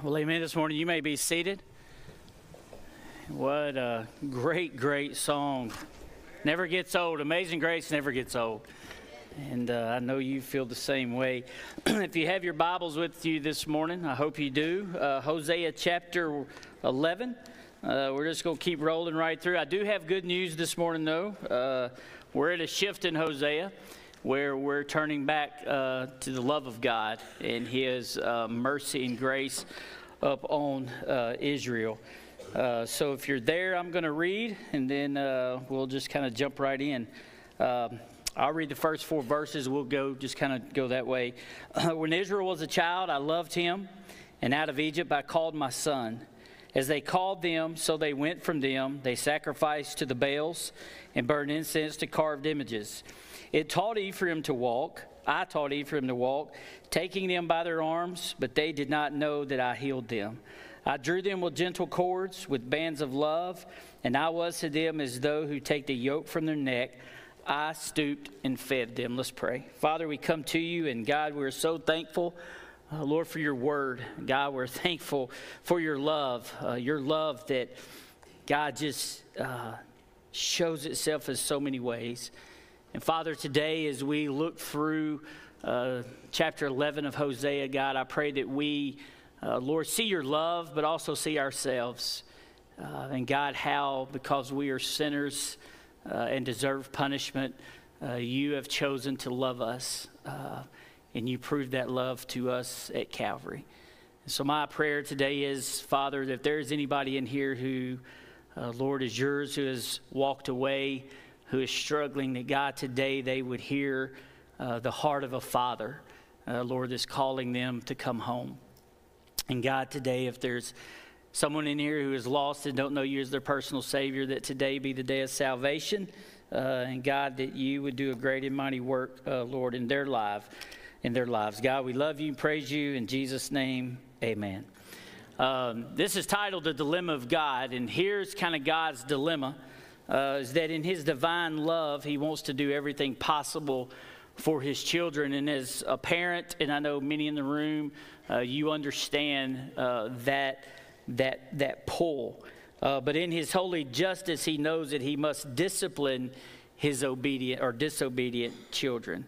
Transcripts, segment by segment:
Well, amen. This morning you may be seated. What a great, great song. Never gets old. Amazing Grace never gets old. And uh, I know you feel the same way. if you have your Bibles with you this morning, I hope you do. Uh, Hosea chapter 11. Uh, we're just going to keep rolling right through. I do have good news this morning, though. Uh, we're at a shift in Hosea where we're turning back uh, to the love of God and His uh, mercy and grace up on uh, Israel. Uh, so if you're there, I'm going to read, and then uh, we'll just kind of jump right in. Um, I'll read the first four verses. We'll go just kind of go that way. when Israel was a child, I loved him, and out of Egypt I called my son. As they called them, so they went from them. They sacrificed to the Baals and burned incense to carved images. It taught Ephraim to walk. I taught Ephraim to walk, taking them by their arms, but they did not know that I healed them. I drew them with gentle cords, with bands of love, and I was to them as though who take the yoke from their neck. I stooped and fed them. Let's pray. Father, we come to you, and God, we're so thankful. Uh, Lord, for your word. God, we're thankful for your love, uh, your love that, God, just uh, shows itself in so many ways. And Father, today as we look through uh, chapter 11 of Hosea, God, I pray that we, uh, Lord, see your love, but also see ourselves. Uh, and God, how, because we are sinners uh, and deserve punishment, uh, you have chosen to love us. Uh, and you proved that love to us at Calvary. So, my prayer today is, Father, that if there is anybody in here who, Lord, is yours, who has walked away, who is struggling, that God, today they would hear uh, the heart of a father, uh, Lord, that's calling them to come home. And God, today, if there's someone in here who is lost and don't know you as their personal Savior, that today be the day of salvation. Uh, and God, that you would do a great and mighty work, uh, Lord, in their life, in their lives. God, we love you and praise you in Jesus' name. Amen. Um, this is titled "The Dilemma of God," and here's kind of God's dilemma uh, is that in His divine love, He wants to do everything possible for His children. And as a parent, and I know many in the room, uh, you understand uh, that, that, that pull. Uh, but in His holy justice, He knows that He must discipline His obedient or disobedient children.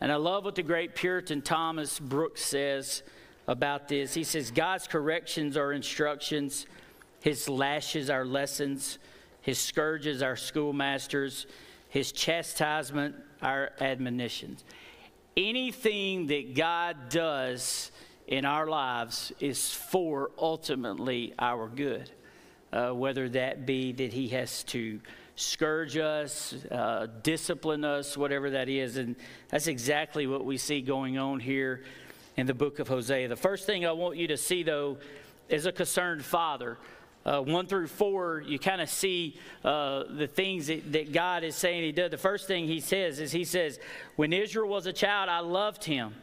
And I love what the great Puritan Thomas Brooks says about this. He says, God's corrections are instructions, His lashes are lessons. His scourges, our schoolmasters, his chastisement, our admonitions. Anything that God does in our lives is for ultimately our good. Uh, whether that be that he has to scourge us, uh, discipline us, whatever that is. And that's exactly what we see going on here in the book of Hosea. The first thing I want you to see, though, is a concerned father uh, 1 through 4, you kind of see uh, the things that, that God is saying He did. The first thing He says is He says, When Israel was a child, I loved him.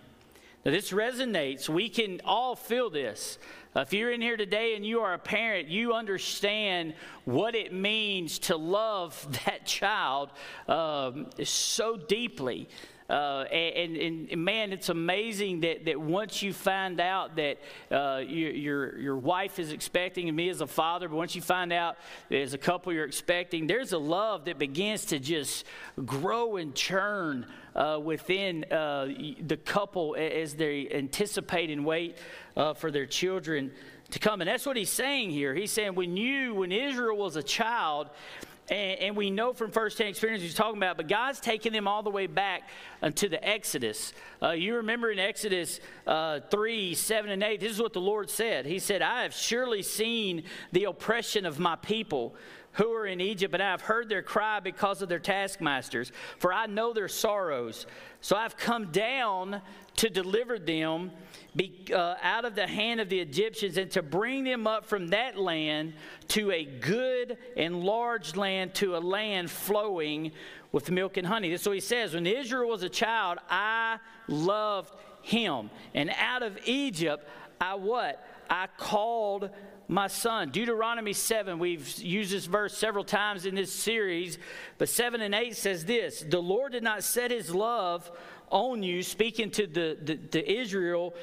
Now, this resonates. We can all feel this. If you're in here today and you are a parent, you understand what it means to love that child um, so deeply. Uh, and, and, and, man, it's amazing that, that once you find out that uh, your, your, your wife is expecting, and me as a father, but once you find out as a couple you're expecting, there's a love that begins to just grow and churn uh, within uh, the couple as they anticipate and wait uh, for their children to come. And that's what he's saying here. He's saying, when you, when Israel was a child, and, and, we know from firsthand experience he's talking about, but God's taking them all the way back to the Exodus. Uh, you remember in Exodus uh, 3 7 and 8, this is what the Lord said. He said, I have surely seen the oppression of my people who are in Egypt, and I have heard their cry because of their taskmasters, for I know their sorrows. So I've come down to deliver them be, uh, out of the hand of the Egyptians and to bring them up from that land to a good and large land, to a land flowing with milk and honey. What he says. When Israel was a child, I loved him. And out of Egypt, I what? I called my son. Deuteronomy 7, we've used this verse several times in this series, but 7 and 8 says this The Lord did not set his love on you, speaking to the, the, the Israel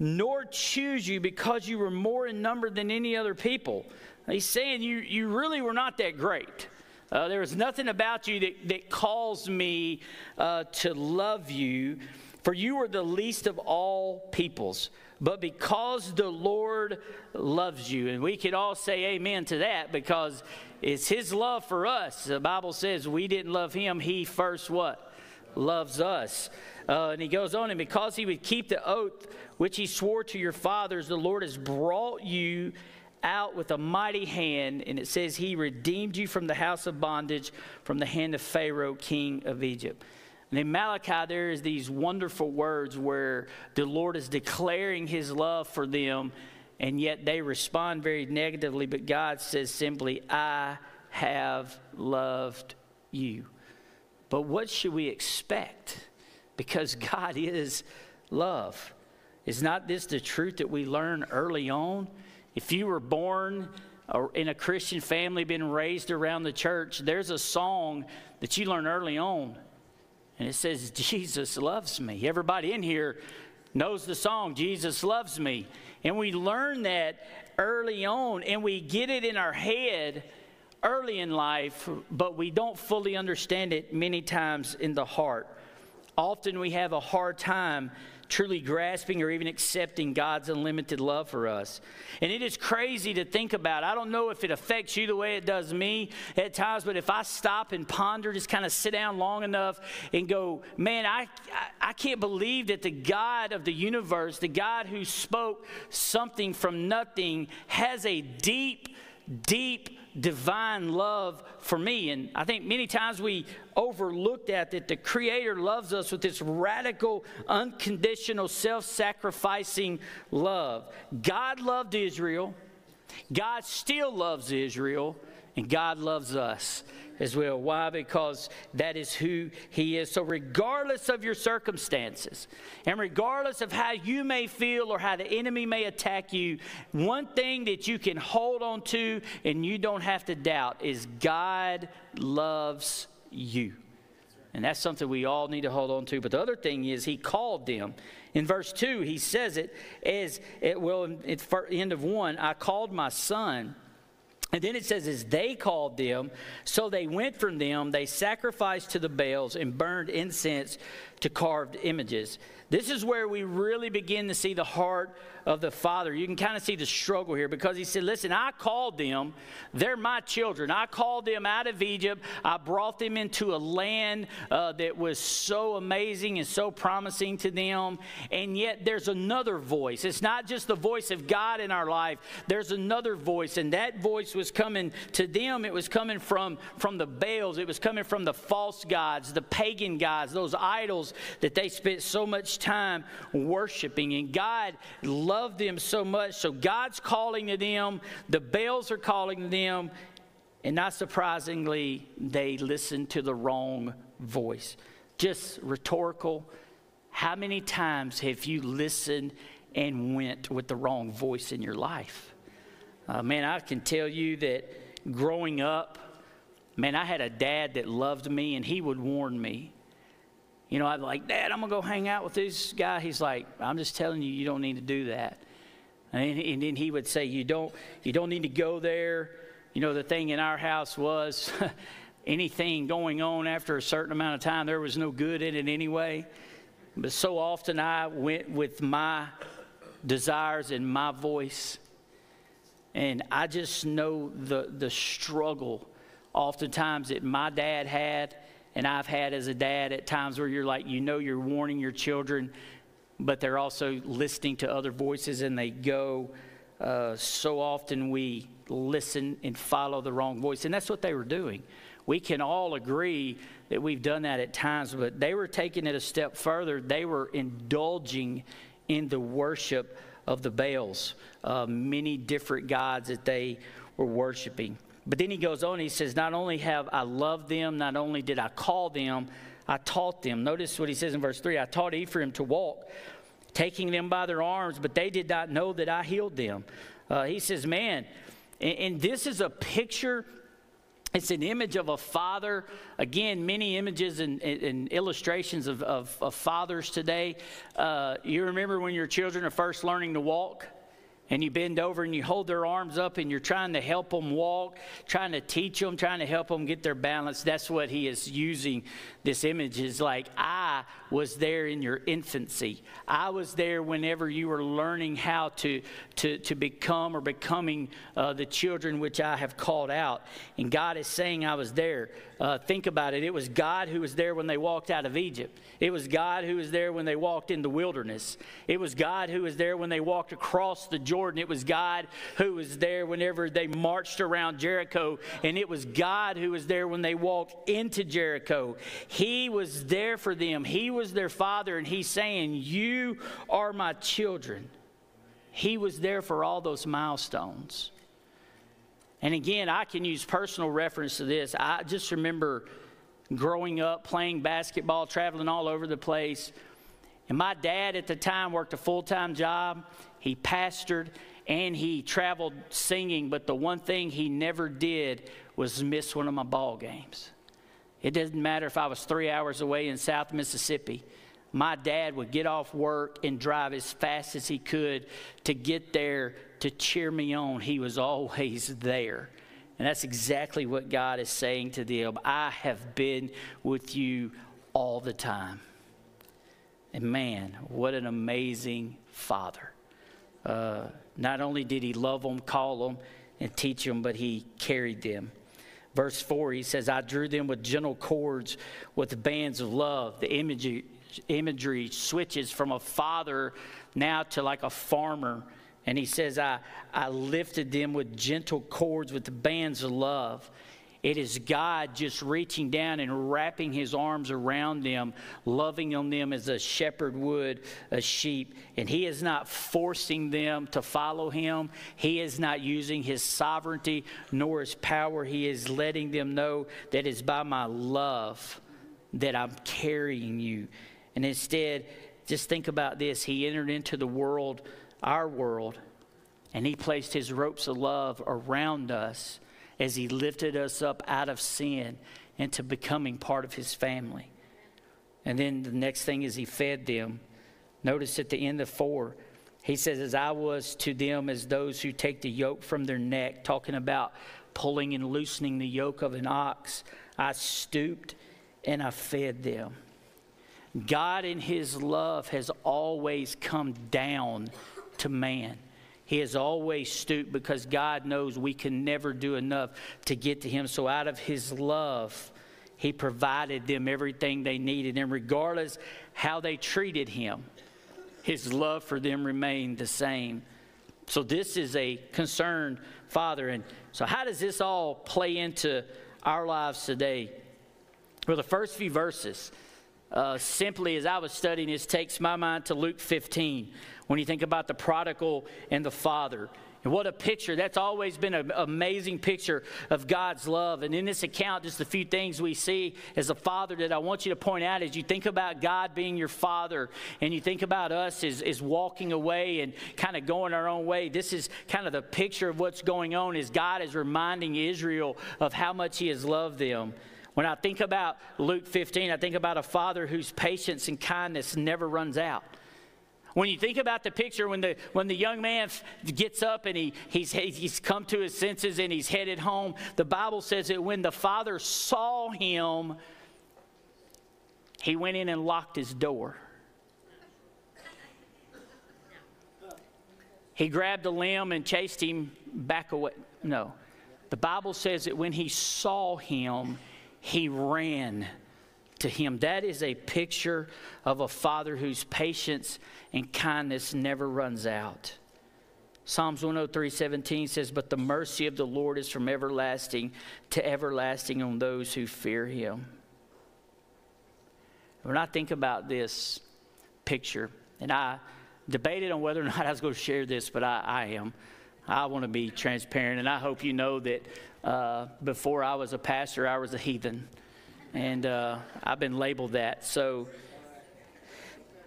nor choose you because you were more in number than any other people. He's saying you, you really were not that great. Uh, there was nothing about you that, that caused me uh, to love you, for you were the least of all peoples. But because the Lord loves you, and we could all say amen to that because it's His love for us. The Bible says we didn't love Him, He first what? Loves us. Uh, and He goes on, and because He would keep the oath which He swore to your fathers, the Lord has brought you out with a mighty hand, and it says he redeemed you from the house of bondage, from the hand of Pharaoh, king of Egypt. And in Malachi, there is these wonderful words where the Lord is declaring his love for them, and yet they respond very negatively. But God says simply, I have loved you. But what should we expect? Because God is love. Is not this the truth that we learn early on? If you were born uh, in a Christian family, been raised around the church, there's a song that you learn early on. And it says, Jesus loves me. Everybody in here knows the song, Jesus loves me. And we learn that early on, and we get it in our head early in life, but we don't fully understand it many times in the heart. Often we have a hard time truly grasping or even accepting God's unlimited love for us. And it is crazy to think about. I don't know if it affects you the way it does me at times, but if I stop and ponder, just kind of sit down long enough and go, man, I, I, I can't believe that the God of the universe, the God who spoke something from nothing, has a deep, deep, divine love for me. And I think many times we overlook that, that the Creator loves us with this radical, unconditional, self sacrificing love. God loved Israel, God still loves Israel, and God loves us as well. Why? Because that is who He is. So, regardless of your circumstances, and regardless of how you may feel or how the enemy may attack you, one thing that you can hold on to and you don't have to doubt is God loves you. And that's something we all need to hold on to. But the other thing is, He called them. In verse 2, He says it as, it, well, at the end of 1, I called my son. And then it says, as they called them, so they went from them, they sacrificed to the Baals and burned incense to carved images. This is where we really begin to see the heart of the Father. You can kind of see the struggle here because he said, Listen, I called them. They're my children. I called them out of Egypt. I brought them into a land uh, that was so amazing and so promising to them. And yet there's another voice. It's not just the voice of God in our life, there's another voice. And that voice was coming to them. It was coming from, from the Baals, it was coming from the false gods, the pagan gods, those idols that they spent so much time worshiping. And God loved them so much. So God's calling to them, the Baals are calling to them, and not surprisingly, they listen to the wrong voice. Just rhetorical. How many times have you listened and went with the wrong voice in your life? Uh, man, I can tell you that growing up, man, I had a dad that loved me and he would warn me. You know, I'd like, Dad, I'm going to go hang out with this guy. He's like, I'm just telling you, you don't need to do that. And, and then he would say, you don't, you don't need to go there. You know, the thing in our house was anything going on after a certain amount of time, there was no good in it anyway. But so often I went with my desires and my voice. And I just know the, the struggle oftentimes that my dad had and I've had as a dad at times where you're like, you know, you're warning your children, but they're also listening to other voices and they go. Uh, so often we listen and follow the wrong voice, and that's what they were doing. We can all agree that we've done that at times, but they were taking it a step further. They were indulging in the worship of the Baals, uh, many different gods that they were worshiping. But then he goes on, he says, Not only have I loved them, not only did I call them, I taught them. Notice what he says in verse 3 I taught Ephraim to walk, taking them by their arms, but they did not know that I healed them. Uh, he says, Man, and, and this is a picture it's an image of a father. Again, many images and, and illustrations of, of, of, fathers today. Uh, you remember when your children are first learning to walk? And you bend over and you hold their arms up and you're trying to help them walk, trying to teach them, trying to help them get their balance. That's what he is using this image is like, I was there in your infancy. I was there whenever you were learning how to, to, to become or becoming uh, the children which I have called out. And God is saying, I was there. Uh, think about it. It was God who was there when they walked out of Egypt. It was God who was there when they walked in the wilderness. It was God who was there when they walked across the Jordan. It was God who was there whenever they marched around Jericho. And it was God who was there when they walked into Jericho. He was there for them. He was their father, and he's saying, You are my children. He was there for all those milestones. And again, I can use personal reference to this. I just remember growing up, playing basketball, traveling all over the place. And my dad at the time worked a full time job. He pastored and he traveled singing, but the one thing he never did was miss one of my ball games. It doesn't matter if I was three hours away in South Mississippi. My dad would get off work and drive as fast as he could to get there to cheer me on. He was always there. And that's exactly what God is saying to them. I have been with you all the time. And man, what an amazing father. Uh, not only did he love them, call them, and teach them, but he carried them. Verse 4, he says, I drew them with gentle cords, with bands of love. The imagery, imagery switches from a father now to like a farmer. And he says, I, I lifted them with gentle cords, with bands of love. It is God just reaching down and wrapping his arms around them, loving on them as a shepherd would a sheep. And he is not forcing them to follow him. He is not using his sovereignty nor his power. He is letting them know that it's by my love that I'm carrying you. And instead, just think about this. He entered into the world, our world, and he placed his ropes of love around us as He lifted us up out of sin into becoming part of His family. And then the next thing is He fed them. Notice at the end of four, He says, As I was to them as those who take the yoke from their neck, talking about pulling and loosening the yoke of an ox, I stooped and I fed them. God, in His love, has always come down to man. He has always stooped because God knows we can never do enough to get to Him. So, out of His love, He provided them everything they needed. And regardless how they treated Him, His love for them remained the same. So, this is a concerned Father. And so, how does this all play into our lives today? Well, the first few verses, uh, simply as I was studying this, takes my mind to Luke 15 when you think about the prodigal and the father. And what a picture. That's always been an amazing picture of God's love. And in this account, just a few things we see as a father that I want you to point out as you think about God being your father and you think about us as, as walking away and kind of going our own way. This is kind of the picture of what's going on is God is reminding Israel of how much he has loved them. When I think about Luke 15, I think about a father whose patience and kindness never runs out. When you think about the picture, when the, when the young man gets up and he, he's, he's come to his senses and he's headed home, the Bible says that when the father saw him, he went in and locked his door. He grabbed a limb and chased him back away. No. The Bible says that when he saw him, he ran to him. That is a picture of a father whose patience and kindness never runs out. Psalms 103 17 says, But the mercy of the Lord is from everlasting to everlasting on those who fear him. When I think about this picture, and I debated on whether or not I was going to share this, but I, I am. I want to be transparent, and I hope you know that uh, before I was a pastor, I was a heathen and uh, I've been labeled that. So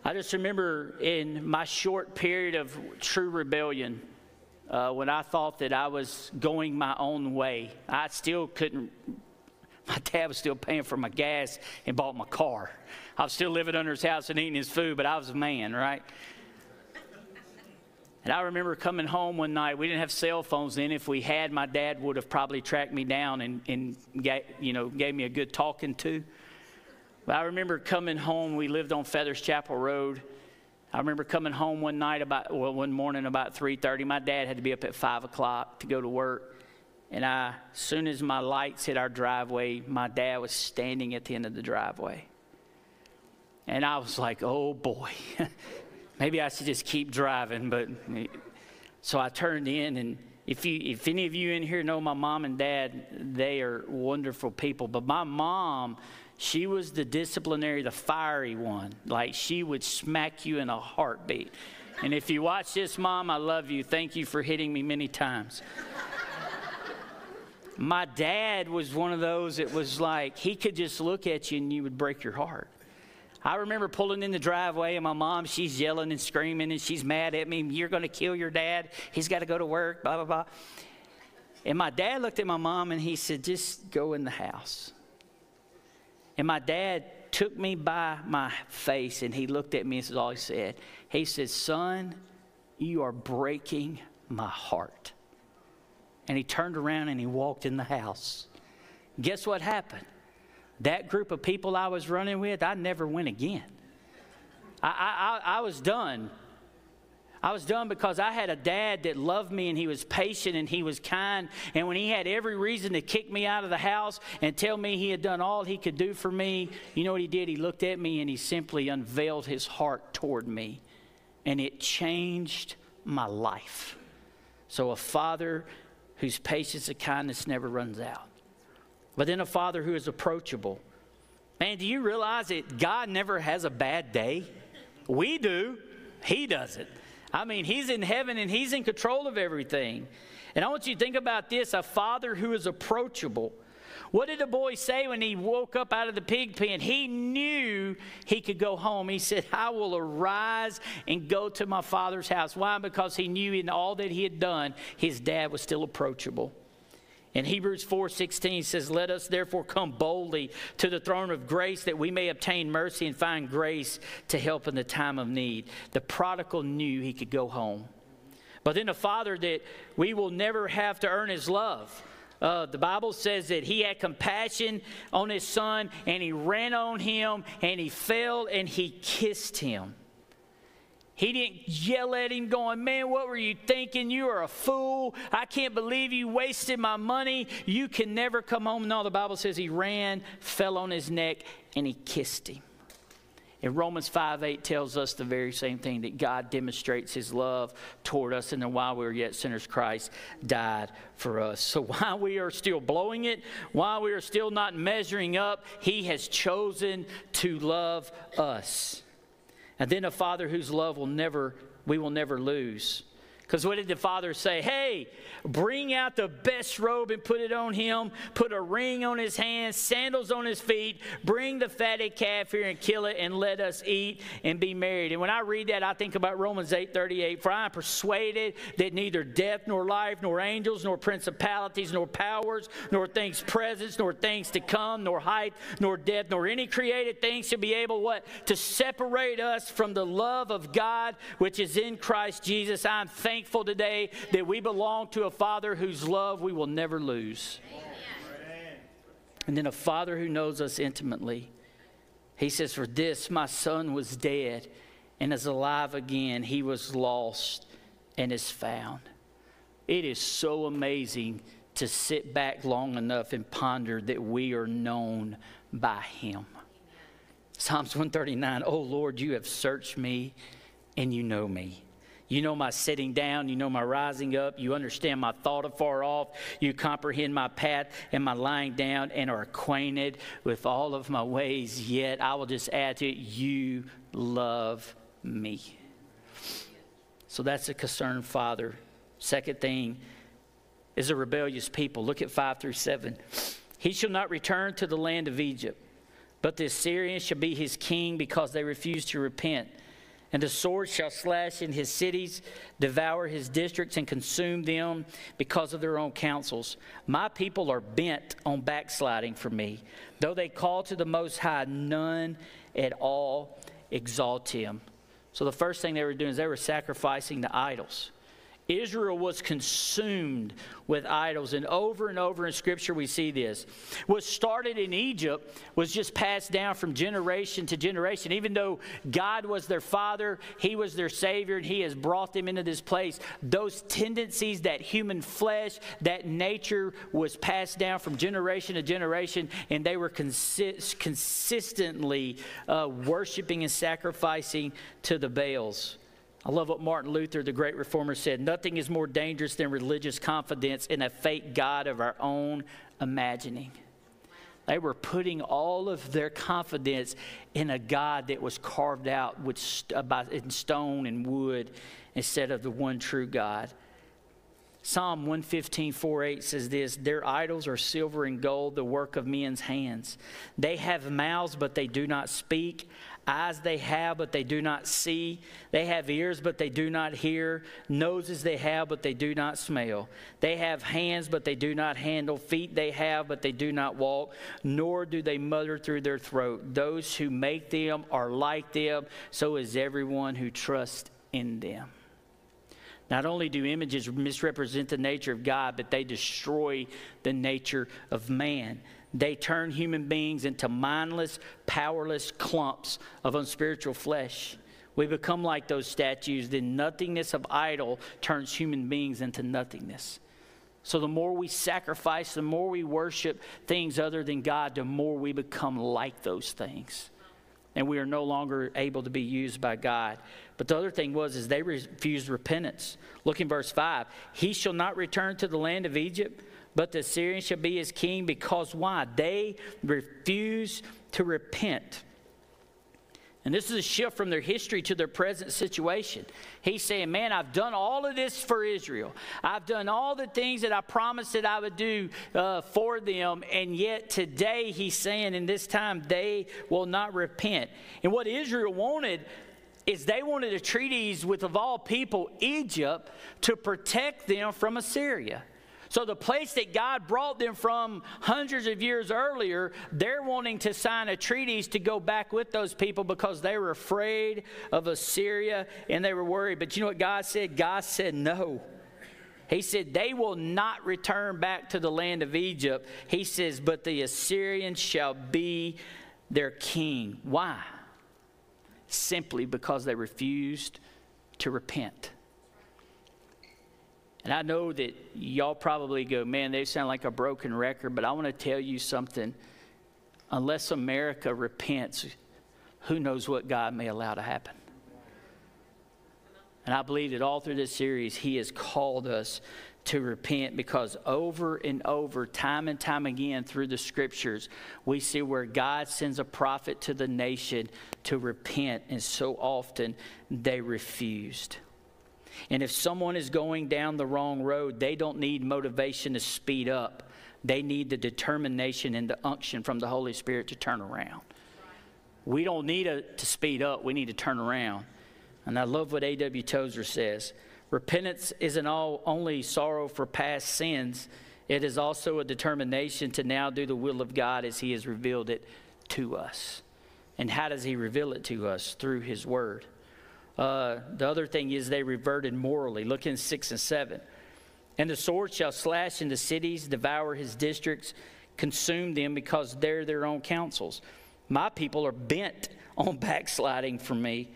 I just remember in my short period of true rebellion, uh, when I thought that I was going my own way. I still couldn't, my dad was still paying for my gas and bought my car. I was still living under his house and eating his food, but I was a man, right? And I remember coming home one night. We didn't have cell phones then. If we had, my dad would have probably tracked me down and, and you know, gave me a good talking to. But I remember coming home. We lived on Feathers Chapel Road. I remember coming home one night about, well, one morning about 3.30. My dad had to be up at 5 o'clock to go to work. And I, as soon as my lights hit our driveway, my dad was standing at the end of the driveway. And I was like, oh boy. maybe I should just keep driving. But so I turned in, and if you, if any of you in here know my mom and dad, they are wonderful people. But my mom, she was the disciplinary, the fiery one. Like she would smack you in a heartbeat. And if you watch this, mom, I love you. Thank you for hitting me many times. my dad was one of those that was like, he could just look at you and you would break your heart. I remember pulling in the driveway and my mom, she's yelling and screaming and she's mad at me. You're going to kill your dad. He's got to go to work, blah, blah, blah. And my dad looked at my mom and he said, Just go in the house. And my dad took me by my face and he looked at me and this is all he said. He said, Son, you are breaking my heart. And he turned around and he walked in the house. Guess what happened? That group of people I was running with, I never went again. I, I, I was done. I was done because I had a dad that loved me and he was patient and he was kind. And when he had every reason to kick me out of the house and tell me he had done all he could do for me, you know what he did? He looked at me and he simply unveiled his heart toward me. And it changed my life. So, a father whose patience and kindness never runs out but then a father who is approachable. Man, do you realize that God never has a bad day? We do, He doesn't. I mean, He's in heaven and He's in control of everything. And I want you to think about this a father who is approachable. What did the boy say when he woke up out of the pig pen? He knew he could go home. He said, I will arise and go to my father's house. Why? Because he knew in all that he had done, his dad was still approachable. In Hebrews 4:16 says, "Let us therefore come boldly to the throne of grace that we may obtain mercy and find grace to help in the time of need." The prodigal knew he could go home. But then a father that we will never have to earn his love. Uh, the Bible says that he had compassion on his son and he ran on him and he fell and he kissed him. He didn't yell at him, going, Man, what were you thinking? You are a fool. I can't believe you wasted my money. You can never come home. No, the Bible says he ran, fell on his neck, and he kissed him. And Romans 5 8 tells us the very same thing that God demonstrates his love toward us, and then while we were yet sinners, Christ died for us. So while we are still blowing it, while we are still not measuring up, he has chosen to love us. And then a father whose love will never, we will never lose. Because what did the father say? Hey, bring out the best robe and put it on him, put a ring on his hands, sandals on his feet, bring the fatted calf here and kill it, and let us eat and be married. And when I read that, I think about Romans 8 38. For I am persuaded that neither death, nor life, nor angels, nor principalities, nor powers, nor things present, nor things to come, nor height, nor depth, nor any created thing shall be able what? To separate us from the love of God which is in Christ Jesus. I'm thankful thankful today that we belong to a Father whose love we will never lose. And then a Father who knows us intimately. He says, For this my son was dead and is alive again. He was lost and is found. It is so amazing to sit back long enough and ponder that we are known by him. Psalms 139 Oh Lord, you have searched me and you know me. You know my sitting down. You know my rising up. You understand my thought afar off. You comprehend my path and my lying down and are acquainted with all of my ways. Yet I will just add to it, you love me. So that's a concerned father. Second thing is a rebellious people. Look at 5 through 7. He shall not return to the land of Egypt, but the Assyrians shall be his king because they refuse to repent And the sword shall slash in his cities, devour his districts, and consume them because of their own counsels. My people are bent on backsliding from me. Though they call to the Most High, none at all exalt him. So the first thing they were doing is they were sacrificing the idols. Israel was consumed with idols. And over and over in Scripture, we see this. What started in Egypt was just passed down from generation to generation. Even though God was their father, He was their Savior, and He has brought them into this place, those tendencies, that human flesh, that nature was passed down from generation to generation, and they were consi- consistently uh, worshiping and sacrificing to the Baals. I love what Martin Luther, the great reformer, said Nothing is more dangerous than religious confidence in a fake God of our own imagining. They were putting all of their confidence in a God that was carved out with, uh, in stone and wood instead of the one true God. Psalm 115, 4 8 says this Their idols are silver and gold, the work of men's hands. They have mouths, but they do not speak. Eyes they have, but they do not see. They have ears, but they do not hear. Noses they have, but they do not smell. They have hands, but they do not handle. Feet they have, but they do not walk. Nor do they mutter through their throat. Those who make them are like them. So is everyone who trusts in them. Not only do images misrepresent the nature of God, but they destroy the nature of man. They turn human beings into mindless, powerless clumps of unspiritual flesh. We become like those statues. The nothingness of idol turns human beings into nothingness. So the more we sacrifice, the more we worship things other than God, the more we become like those things. And we are no longer able to be used by God. But the other thing was is they refused repentance. Look in verse 5. He shall not return to the land of Egypt but the Assyrian shall be his king because why? They refuse to repent. And this is a shift from their history to their present situation. He's saying, Man, I've done all of this for Israel. I've done all the things that I promised that I would do uh, for them. And yet today, he's saying, in this time, they will not repent. And what Israel wanted is they wanted a treaties with, of all people, Egypt, to protect them from Assyria. So, the place that God brought them from hundreds of years earlier, they're wanting to sign a treaties to go back with those people because they were afraid of Assyria and they were worried. But you know what God said? God said no. He said, They will not return back to the land of Egypt. He says, But the Assyrians shall be their king. Why? Simply because they refused to repent. And I know that y'all probably go, man, they sound like a broken record, but I want to tell you something. Unless America repents, who knows what God may allow to happen? And I believe that all through this series, He has called us to repent because over and over, time and time again through the scriptures, we see where God sends a prophet to the nation to repent, and so often they refused. And if someone is going down the wrong road, they don't need motivation to speed up. They need the determination and the unction from the Holy Spirit to turn around. We don't need a, to speed up, we need to turn around. And I love what A.W. Tozer says repentance isn't all, only sorrow for past sins, it is also a determination to now do the will of God as He has revealed it to us. And how does He reveal it to us? Through His Word. Uh, the other thing is they reverted morally. Look in 6 and 7. And the sword shall slash into cities, devour his districts, consume them because they're their own counsels. My people are bent on backsliding from me.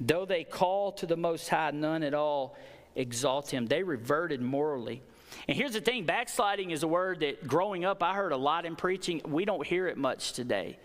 Though they call to the Most High, none at all exalt him. They reverted morally. And here's the thing backsliding is a word that growing up I heard a lot in preaching. We don't hear it much today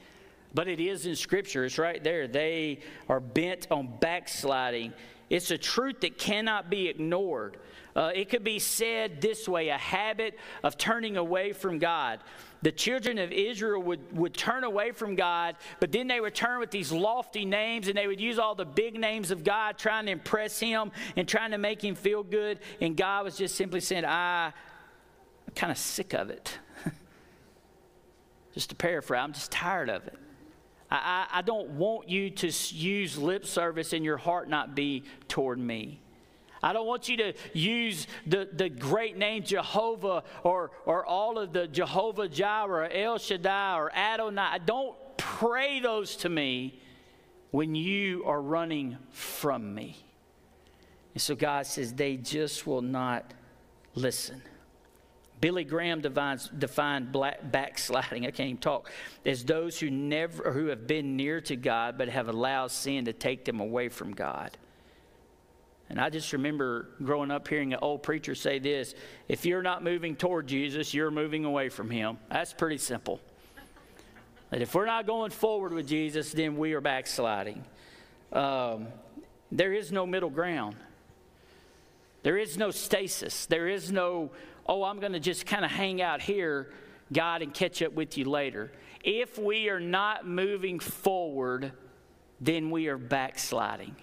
but it is in Scripture. It's right there. They are bent on backsliding. It's a truth that cannot be ignored. Uh, it could be said this way a habit of turning away from God. The children of Israel would, would turn away from God, but then they would turn with these lofty names and they would use all the big names of God, trying to impress Him and trying to make Him feel good. And God was just simply saying, I, I'm kind of sick of it. just to paraphrase, I'm just tired of it. I, I, don't want you to use lip service and your heart not be toward me. I don't want you to use the, the great name Jehovah or, or all of the Jehovah Jireh, El Shaddai, or Adonai. Don't pray those to me when you are running from me. And so God says they just will not listen. Billy Graham defines, defined black, backsliding, I can't even talk, as those who never who have been near to God but have allowed sin to take them away from God. And I just remember growing up hearing an old preacher say this if you're not moving toward Jesus, you're moving away from him. That's pretty simple. That if we're not going forward with Jesus, then we are backsliding. Um, there is no middle ground. There is no stasis. There is no, oh, I'm going to just kind of hang out here, God, and catch up with you later. If we are not moving forward, then we are backsliding,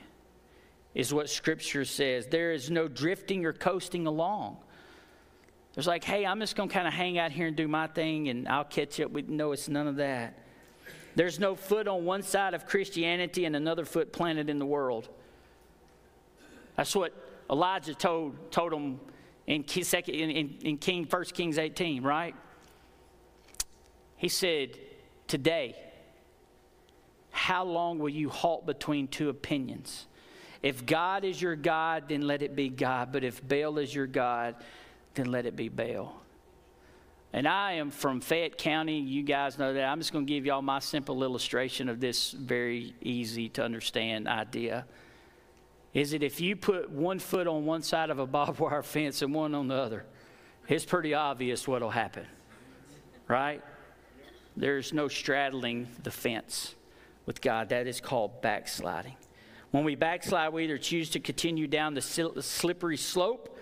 is what Scripture says. There is no drifting or coasting along. There's like, hey, I'm just going to kind of hang out here and do my thing and I'll catch up with. No, it's none of that. There's no foot on one side of Christianity and another foot planted in the world. That's what Elijah told, told him in, second, in, in King, 1 Kings 18, right? He said, Today, how long will you halt between two opinions? If God is your God, then let it be God. But if Baal is your God, then let it be Baal. And I am from Fayette County. You guys know that. I'm just going to give y'all my simple illustration of this very easy to understand idea is that if you put one foot on one side of a barbed wire fence and one on the other, it's pretty obvious what'll happen, right? There's no straddling the fence with God. That is called backsliding. When we backslide, we either choose to continue down the slippery slope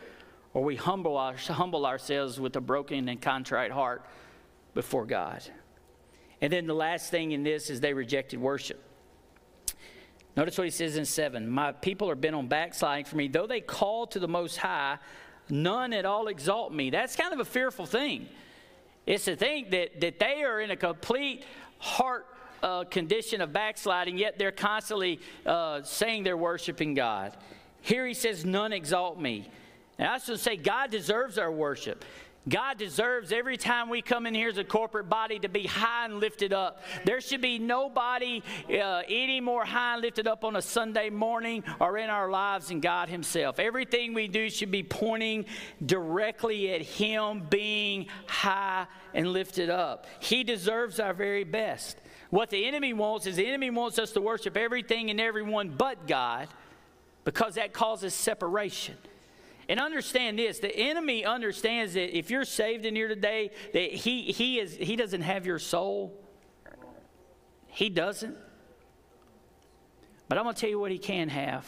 or we humble, our, humble ourselves with a broken and contrite heart before God. And then the last thing in this is they rejected worship. Notice what he says in 7 My people are bent on backsliding for me. Though they call to the Most High, none at all exalt me. That's kind of a fearful thing. It's to think that, that they are in a complete heart uh, condition of backsliding, yet they're constantly uh, saying they're worshiping God. Here he says, None exalt me. And I should say, God deserves our worship. God deserves every time we come in here as a corporate body to be high and lifted up. There should be nobody uh, any more high and lifted up on a Sunday morning or in our lives than God Himself. Everything we do should be pointing directly at Him being high and lifted up. He deserves our very best. What the enemy wants is the enemy wants us to worship everything and everyone but God because that causes separation. And understand this the enemy understands that if you're saved in here today, that he, he, is, he doesn't have your soul. He doesn't. But I'm going to tell you what he can have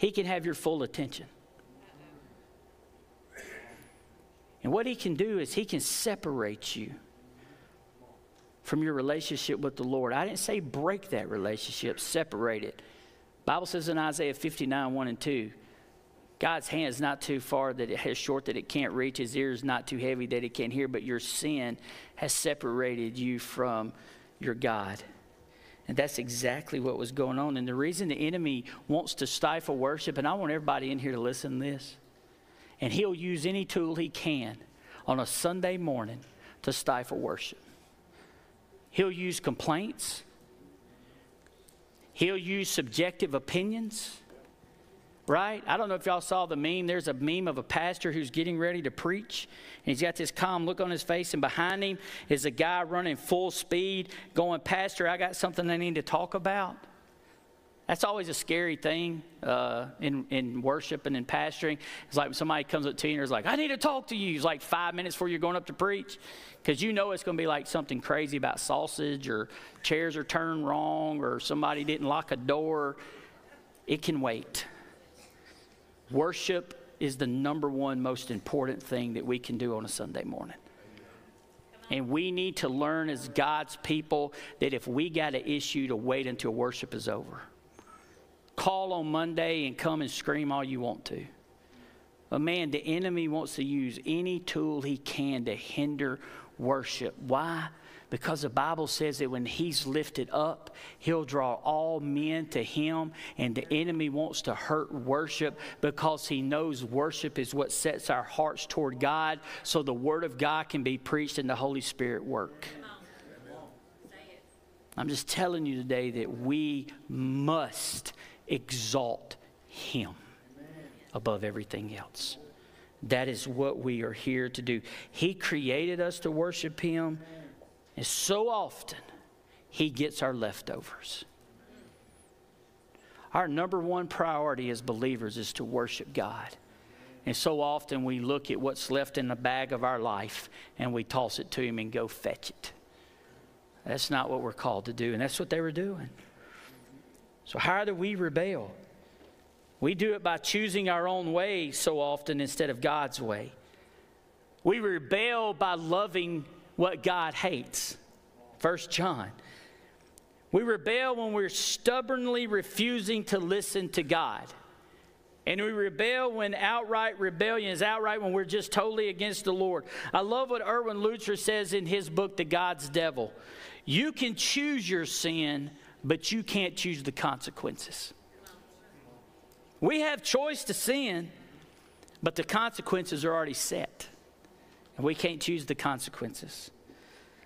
he can have your full attention. And what he can do is he can separate you from your relationship with the Lord. I didn't say break that relationship, separate it. Bible says in Isaiah 59, 1 and 2, God's hand is not too far that it has short that it can't reach. His ear is not too heavy that it can't hear, but your sin has separated you from your God. And that's exactly what was going on. And the reason the enemy wants to stifle worship, and I want everybody in here to listen to this, and he'll use any tool he can on a Sunday morning to stifle worship. He'll use complaints, he'll use subjective opinions right? I don't know if y'all saw the meme. There's a meme of a pastor who's getting ready to preach, and he's got this calm look on his face, and behind him is a guy running full speed, going, Pastor, I got something I need to talk about. That's always a scary thing uh, in, in worship and in pastoring. It's like when somebody comes up to you and is like, I need to talk to you. It's like five minutes before you're going up to preach because you know it's going to be like something crazy about sausage or chairs are turned wrong or somebody didn't lock a door. It can wait. Worship is the number one most important thing that we can do on a Sunday morning. And we need to learn as God's people that if we got an issue to wait until worship is over. Call on Monday and come and scream all you want to. But man, the enemy wants to use any tool he can to hinder worship. Why? Because the Bible says that when He's lifted up, He'll draw all men to Him, and the enemy wants to hurt worship because he knows worship is what sets our hearts toward God so the Word of God can be preached and the Holy Spirit work. I'm just telling you today that we must exalt Him above everything else. That is what we are here to do. He created us to worship Him, and so often He gets our leftovers. Our number one priority as believers is to worship God. And so often we look at what's left in the bag of our life and we toss it to Him and go fetch it. That's not what we're called to do, and that's what they were doing. So, how do we rebel? We do it by choosing our own way so often instead of God's way. We rebel by loving what God hates. First John. We rebel when we're stubbornly refusing to listen to God. And we rebel when outright rebellion is outright when we're just totally against the Lord. I love what Erwin Lutzer says in his book, The God's Devil. You can choose your sin, but you can't choose the consequences. We have choice to sin, but the consequences are already set. And we can't choose the consequences.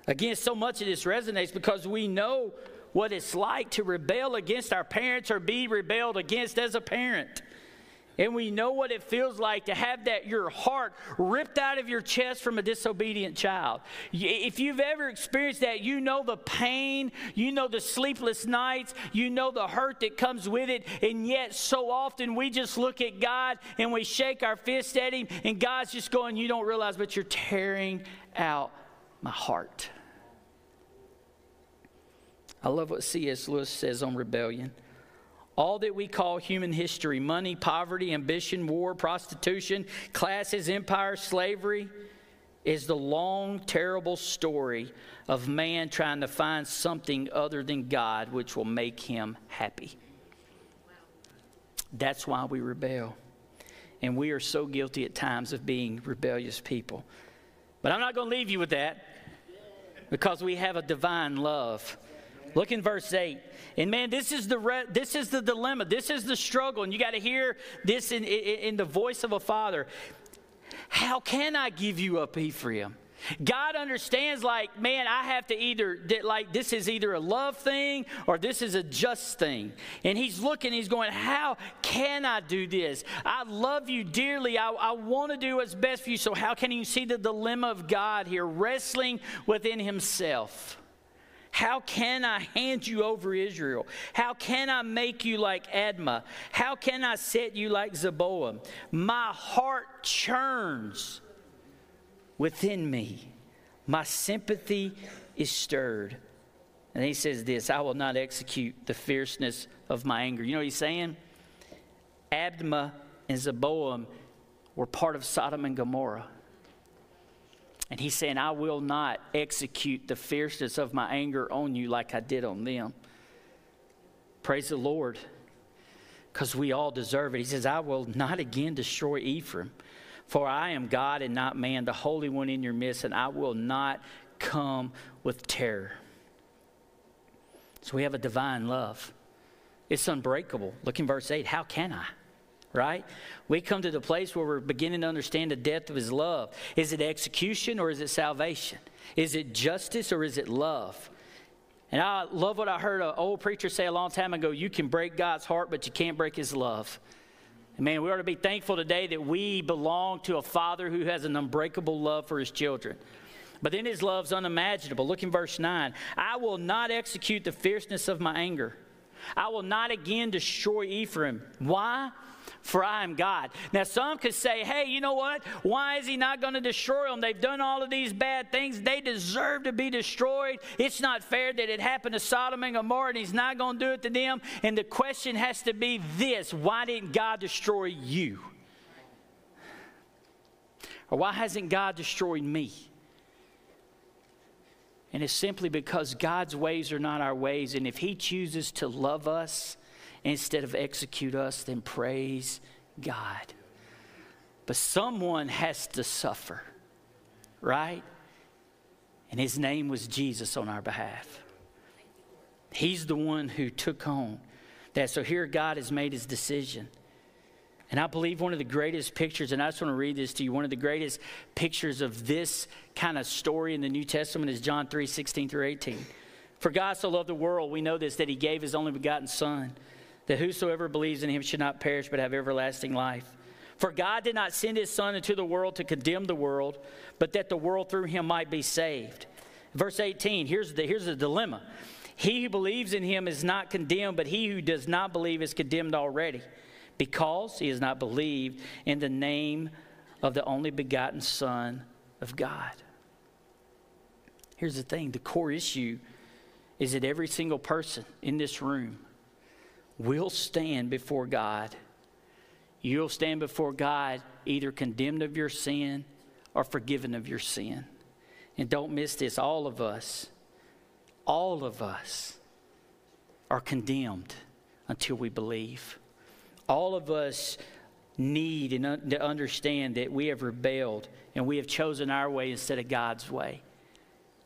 Again, so much of this resonates because we know what it's like to rebel against our parents or be rebelled against as a parent. And we know what it feels like to have that your heart ripped out of your chest from a disobedient child. If you've ever experienced that, you know the pain, you know the sleepless nights, you know the hurt that comes with it. And yet, so often we just look at God and we shake our fist at Him, and God's just going, You don't realize, but you're tearing out my heart. I love what C.S. Lewis says on rebellion. All that we call human history money, poverty, ambition, war, prostitution, classes, empire, slavery is the long, terrible story of man trying to find something other than God which will make him happy. That's why we rebel. And we are so guilty at times of being rebellious people. But I'm not going to leave you with that because we have a divine love. Look in verse 8. And man, this is the, re- this is the dilemma. This is the struggle. And you got to hear this in, in, in the voice of a father. How can I give you up, Ephraim? God understands, like, man, I have to either, like, this is either a love thing or this is a just thing. And he's looking, he's going, how can I do this? I love you dearly. I, I want to do what's best for you. So, how can you see the dilemma of God here, wrestling within himself? How can I hand you over Israel? How can I make you like Admah? How can I set you like Zeboiim? My heart churns within me. My sympathy is stirred. And he says this I will not execute the fierceness of my anger. You know what he's saying? Admah and Zeboiim were part of Sodom and Gomorrah. And he's saying, I will not execute the fierceness of my anger on you like I did on them. Praise the Lord, because we all deserve it. He says, I will not again destroy Ephraim, for I am God and not man, the Holy One in your midst, and I will not come with terror. So we have a divine love. It's unbreakable. Look in verse 8. How can I? Right? We come to the place where we're beginning to understand the depth of his love. Is it execution or is it salvation? Is it justice or is it love? And I love what I heard an old preacher say a long time ago you can break God's heart, but you can't break his love. Man, we ought to be thankful today that we belong to a father who has an unbreakable love for his children. But then his love's unimaginable. Look in verse 9. I will not execute the fierceness of my anger. I will not again destroy Ephraim. Why? For I am God. Now, some could say, hey, you know what? Why is he not going to destroy them? They've done all of these bad things. They deserve to be destroyed. It's not fair that it happened to Sodom and Gomorrah and he's not going to do it to them. And the question has to be this why didn't God destroy you? Or why hasn't God destroyed me? And it's simply because God's ways are not our ways. And if He chooses to love us, instead of execute us, then praise God. But someone has to suffer, right? And his name was Jesus on our behalf. He's the one who took on that. So here God has made his decision. And I believe one of the greatest pictures, and I just want to read this to you, one of the greatest pictures of this kind of story in the New Testament is John 3 16 through 18. For God so loved the world, we know this, that he gave his only begotten Son, that whosoever believes in him should not perish but have everlasting life. For God did not send his Son into the world to condemn the world, but that the world through him might be saved. Verse 18, here's the, here's the dilemma. He who believes in him is not condemned, but he who does not believe is condemned already, because he has not believed in the name of the only begotten Son of God. Here's the thing the core issue is that every single person in this room will stand before God. You'll stand before God either condemned of your sin or forgiven of your sin. And don't miss this all of us, all of us are condemned until we believe. All of us need and to understand that we have rebelled and we have chosen our way instead of God's way.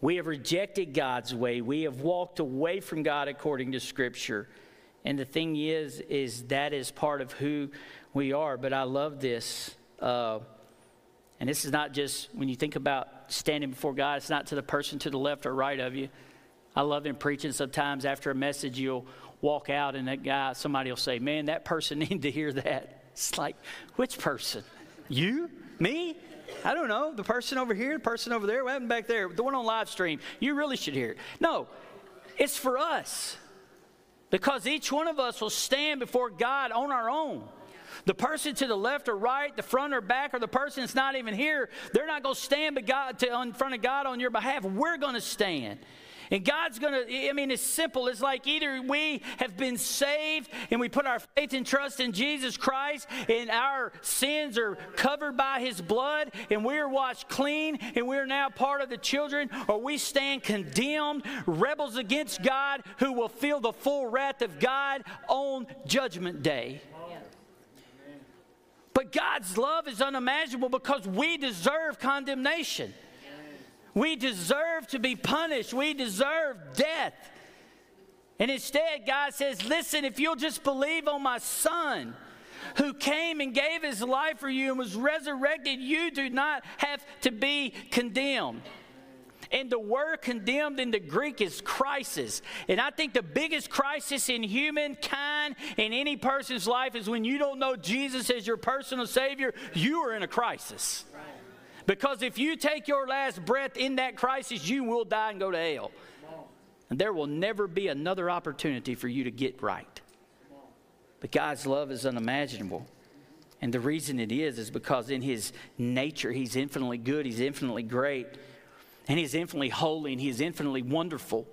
We have rejected God's way. We have walked away from God according to Scripture. And the thing is, is that is part of who we are. But I love this. Uh, and this is not just when you think about standing before God, it's not to the person to the left or right of you. I love in preaching sometimes after a message, you'll walk out and that guy, somebody will say, Man, that person needed to hear that. It's like, which person? You? Me? I don't know. The person over here, the person over there, what happened back there? The one on live stream. You really should hear it. No, it's for us. Because each one of us will stand before God on our own. The person to the left or right, the front or back, or the person that's not even here, they're not going to stand in front of God on your behalf. We're going to stand. And God's going to, I mean, it's simple. It's like either we have been saved and we put our faith and trust in Jesus Christ and our sins are covered by his blood and we're washed clean and we're now part of the children, or we stand condemned, rebels against God who will feel the full wrath of God on Judgment Day. But God's love is unimaginable because we deserve condemnation. We deserve to be punished. We deserve death. And instead, God says, Listen, if you'll just believe on my son who came and gave his life for you and was resurrected, you do not have to be condemned. And the word condemned in the Greek is crisis. And I think the biggest crisis in humankind in any person's life is when you don't know Jesus as your personal Savior, you are in a crisis. Because if you take your last breath in that crisis, you will die and go to hell. And there will never be another opportunity for you to get right. But God's love is unimaginable. And the reason it is, is because in His nature, He's infinitely good, He's infinitely great, and He's infinitely holy, and He's infinitely wonderful.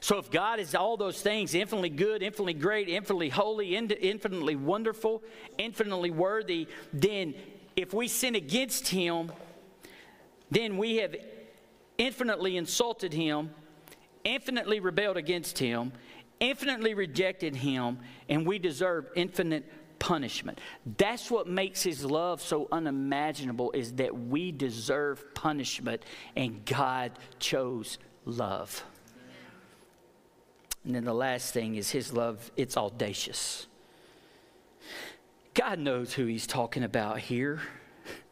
So if God is all those things, infinitely good, infinitely great, infinitely holy, infinitely wonderful, infinitely worthy, then if we sin against him, then we have infinitely insulted him, infinitely rebelled against him, infinitely rejected him, and we deserve infinite punishment. That's what makes his love so unimaginable is that we deserve punishment and God chose love. And then the last thing is his love, it's audacious. God knows who he's talking about here.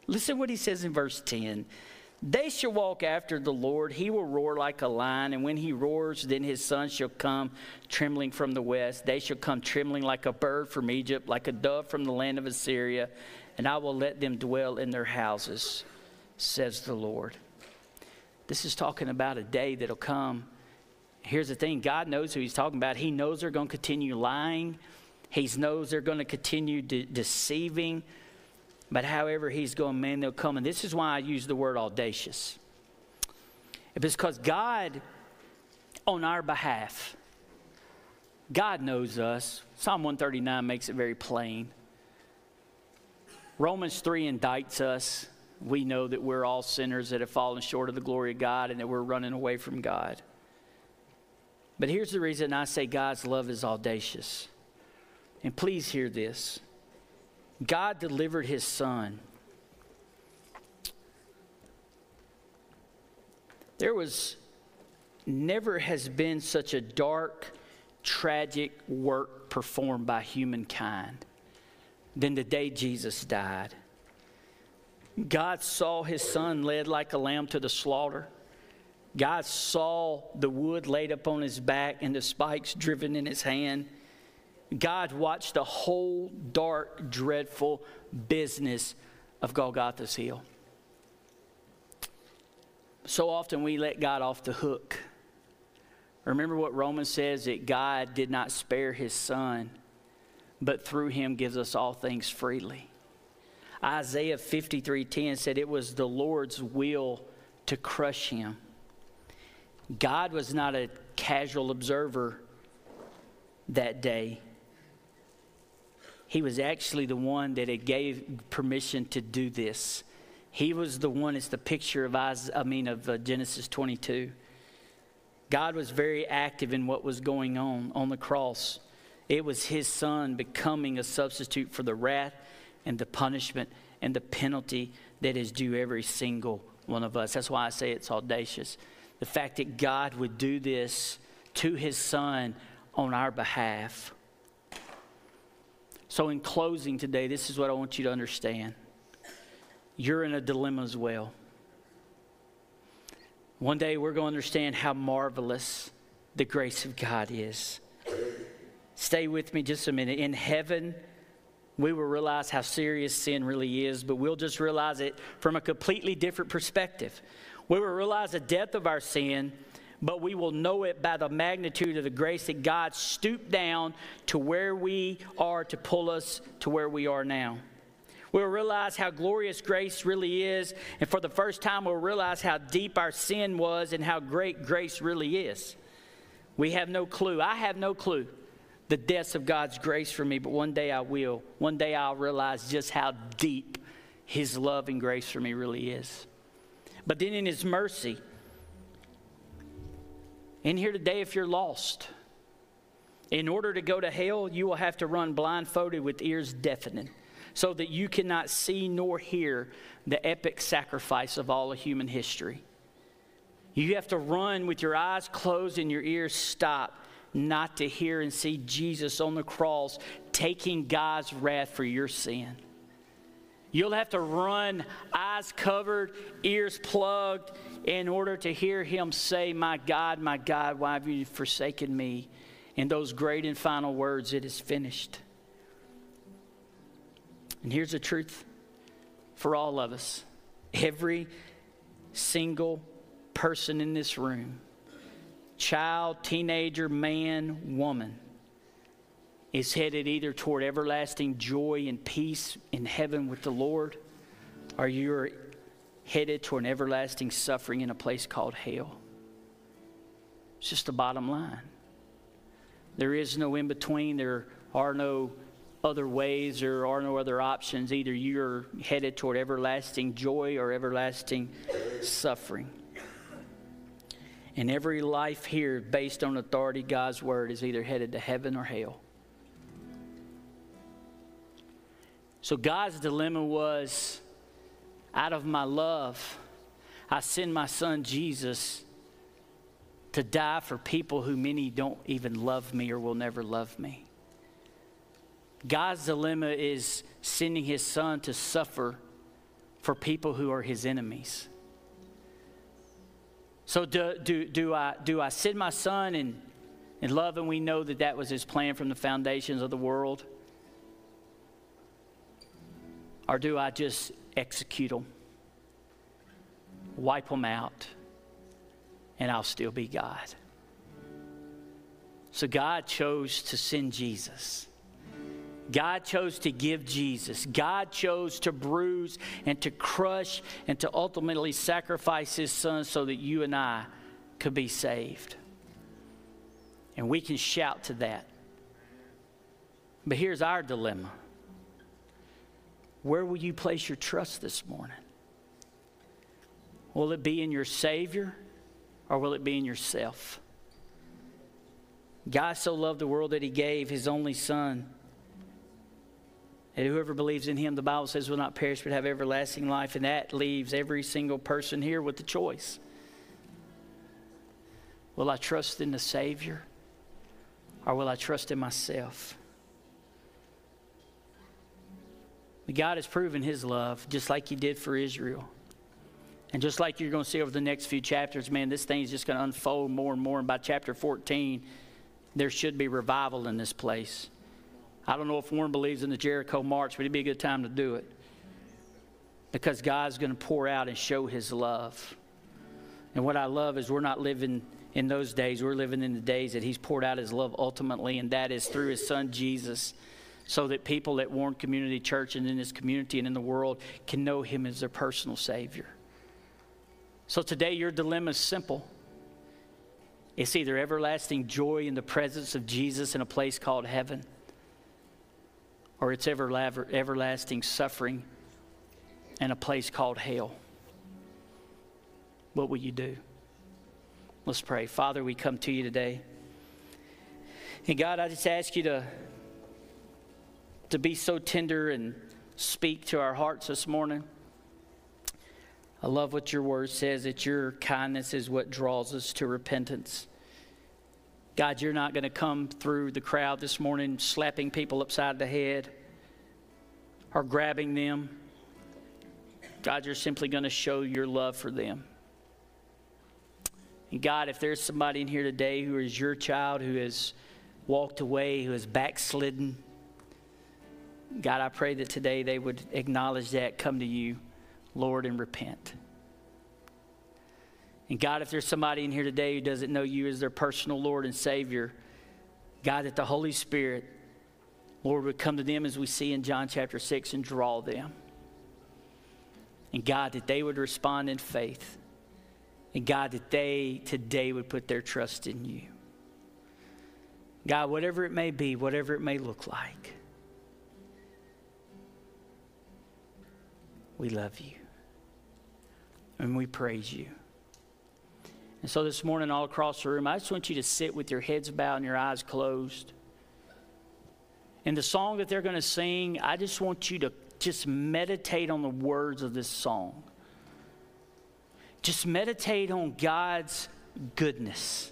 Listen what he says in verse 10. They shall walk after the Lord. He will roar like a lion, and when he roars, then his sons shall come trembling from the west. They shall come trembling like a bird from Egypt, like a dove from the land of Assyria, and I will let them dwell in their houses, says the Lord. This is talking about a day that'll come. Here's the thing God knows who he's talking about. He knows they're going to continue lying. He knows they're going to continue de- deceiving. But however, he's going, man, they'll come. And this is why I use the word audacious. It's because God, on our behalf, God knows us. Psalm 139 makes it very plain. Romans 3 indicts us. We know that we're all sinners that have fallen short of the glory of God and that we're running away from God. But here's the reason I say God's love is audacious. And please hear this God delivered his son. There was never has been such a dark, tragic work performed by humankind than the day Jesus died. God saw his son led like a lamb to the slaughter. God saw the wood laid upon his back and the spikes driven in his hand. God watched the whole dark, dreadful business of Golgotha's Hill. So often we let God off the hook. Remember what Romans says that God did not spare his son, but through him gives us all things freely. Isaiah 53:10 said it was the Lord's will to crush him. God was not a casual observer that day. He was actually the one that it gave permission to do this. He was the one. It's the picture of I mean of uh, Genesis 22. God was very active in what was going on on the cross. It was His Son becoming a substitute for the wrath and the punishment and the penalty that is due every single one of us. That's why I say it's audacious. The fact that God would do this to his son on our behalf. So, in closing today, this is what I want you to understand. You're in a dilemma as well. One day we're going to understand how marvelous the grace of God is. Stay with me just a minute. In heaven, we will realize how serious sin really is, but we'll just realize it from a completely different perspective. We will realize the depth of our sin, but we will know it by the magnitude of the grace that God stooped down to where we are to pull us to where we are now. We'll realize how glorious grace really is, and for the first time, we'll realize how deep our sin was and how great grace really is. We have no clue. I have no clue the depths of God's grace for me, but one day I will. One day I'll realize just how deep His love and grace for me really is. But then in His mercy, in here today, if you're lost, in order to go to hell, you will have to run blindfolded with ears deafening so that you cannot see nor hear the epic sacrifice of all of human history. You have to run with your eyes closed and your ears stopped not to hear and see Jesus on the cross taking God's wrath for your sin. You'll have to run eyes covered, ears plugged, in order to hear him say, My God, my God, why have you forsaken me? In those great and final words, it is finished. And here's the truth for all of us every single person in this room child, teenager, man, woman is headed either toward everlasting joy and peace in heaven with the Lord, or you're headed toward everlasting suffering in a place called hell. It's just the bottom line. There is no in between. There are no other ways. There are no other options. Either you're headed toward everlasting joy or everlasting suffering. And every life here, based on authority, God's word, is either headed to heaven or hell. So God's dilemma was out of my love, I send my son Jesus to die for people who many don't even love me or will never love me. God's dilemma is sending his son to suffer for people who are his enemies. So do, do, do, I, do I send my son in, in love and we know that that was his plan from the foundations of the world? Or do I just execute them, wipe them out, and I'll still be God? So God chose to send Jesus. God chose to give Jesus. God chose to bruise and to crush and to ultimately sacrifice his son so that you and I could be saved. And we can shout to that. But here's our dilemma where will you place your trust this morning? Will it be in your Savior or will it be in yourself? God so loved the world that he gave his only Son and whoever believes in him, the Bible says, will not perish but have everlasting life. And that leaves every single person here with the choice. Will I trust in the Savior or will I trust in myself? God has proven his love just like he did for Israel. And just like you're going to see over the next few chapters, man, this thing is just going to unfold more and more. And by chapter 14, there should be revival in this place. I don't know if Warren believes in the Jericho March, but it'd be a good time to do it. Because God's going to pour out and show his love. And what I love is we're not living in those days, we're living in the days that he's poured out his love ultimately, and that is through his son Jesus so that people at Warren Community Church and in this community and in the world can know Him as their personal Savior. So today, your dilemma is simple. It's either everlasting joy in the presence of Jesus in a place called heaven, or it's everlasting suffering in a place called hell. What will you do? Let's pray. Father, we come to you today. And God, I just ask you to to be so tender and speak to our hearts this morning. I love what your word says that your kindness is what draws us to repentance. God, you're not going to come through the crowd this morning slapping people upside the head or grabbing them. God, you're simply going to show your love for them. And God, if there's somebody in here today who is your child, who has walked away, who has backslidden, God, I pray that today they would acknowledge that, come to you, Lord, and repent. And God, if there's somebody in here today who doesn't know you as their personal Lord and Savior, God, that the Holy Spirit, Lord, would come to them as we see in John chapter 6 and draw them. And God, that they would respond in faith. And God, that they today would put their trust in you. God, whatever it may be, whatever it may look like. We love you. And we praise you. And so this morning, all across the room, I just want you to sit with your heads bowed and your eyes closed. And the song that they're going to sing, I just want you to just meditate on the words of this song. Just meditate on God's goodness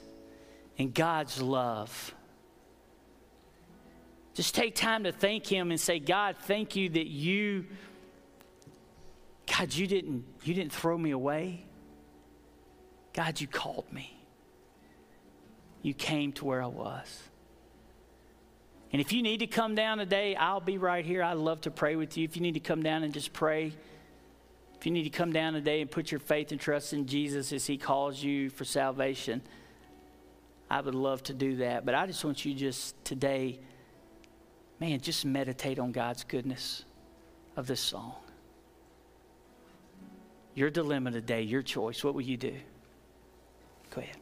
and God's love. Just take time to thank Him and say, God, thank you that you God, you didn't, you didn't throw me away. God, you called me. You came to where I was. And if you need to come down today, I'll be right here. I'd love to pray with you. If you need to come down and just pray, if you need to come down today and put your faith and trust in Jesus as He calls you for salvation, I would love to do that. But I just want you just today, man, just meditate on God's goodness of this song. Your dilemma today, your choice. What will you do? Go ahead.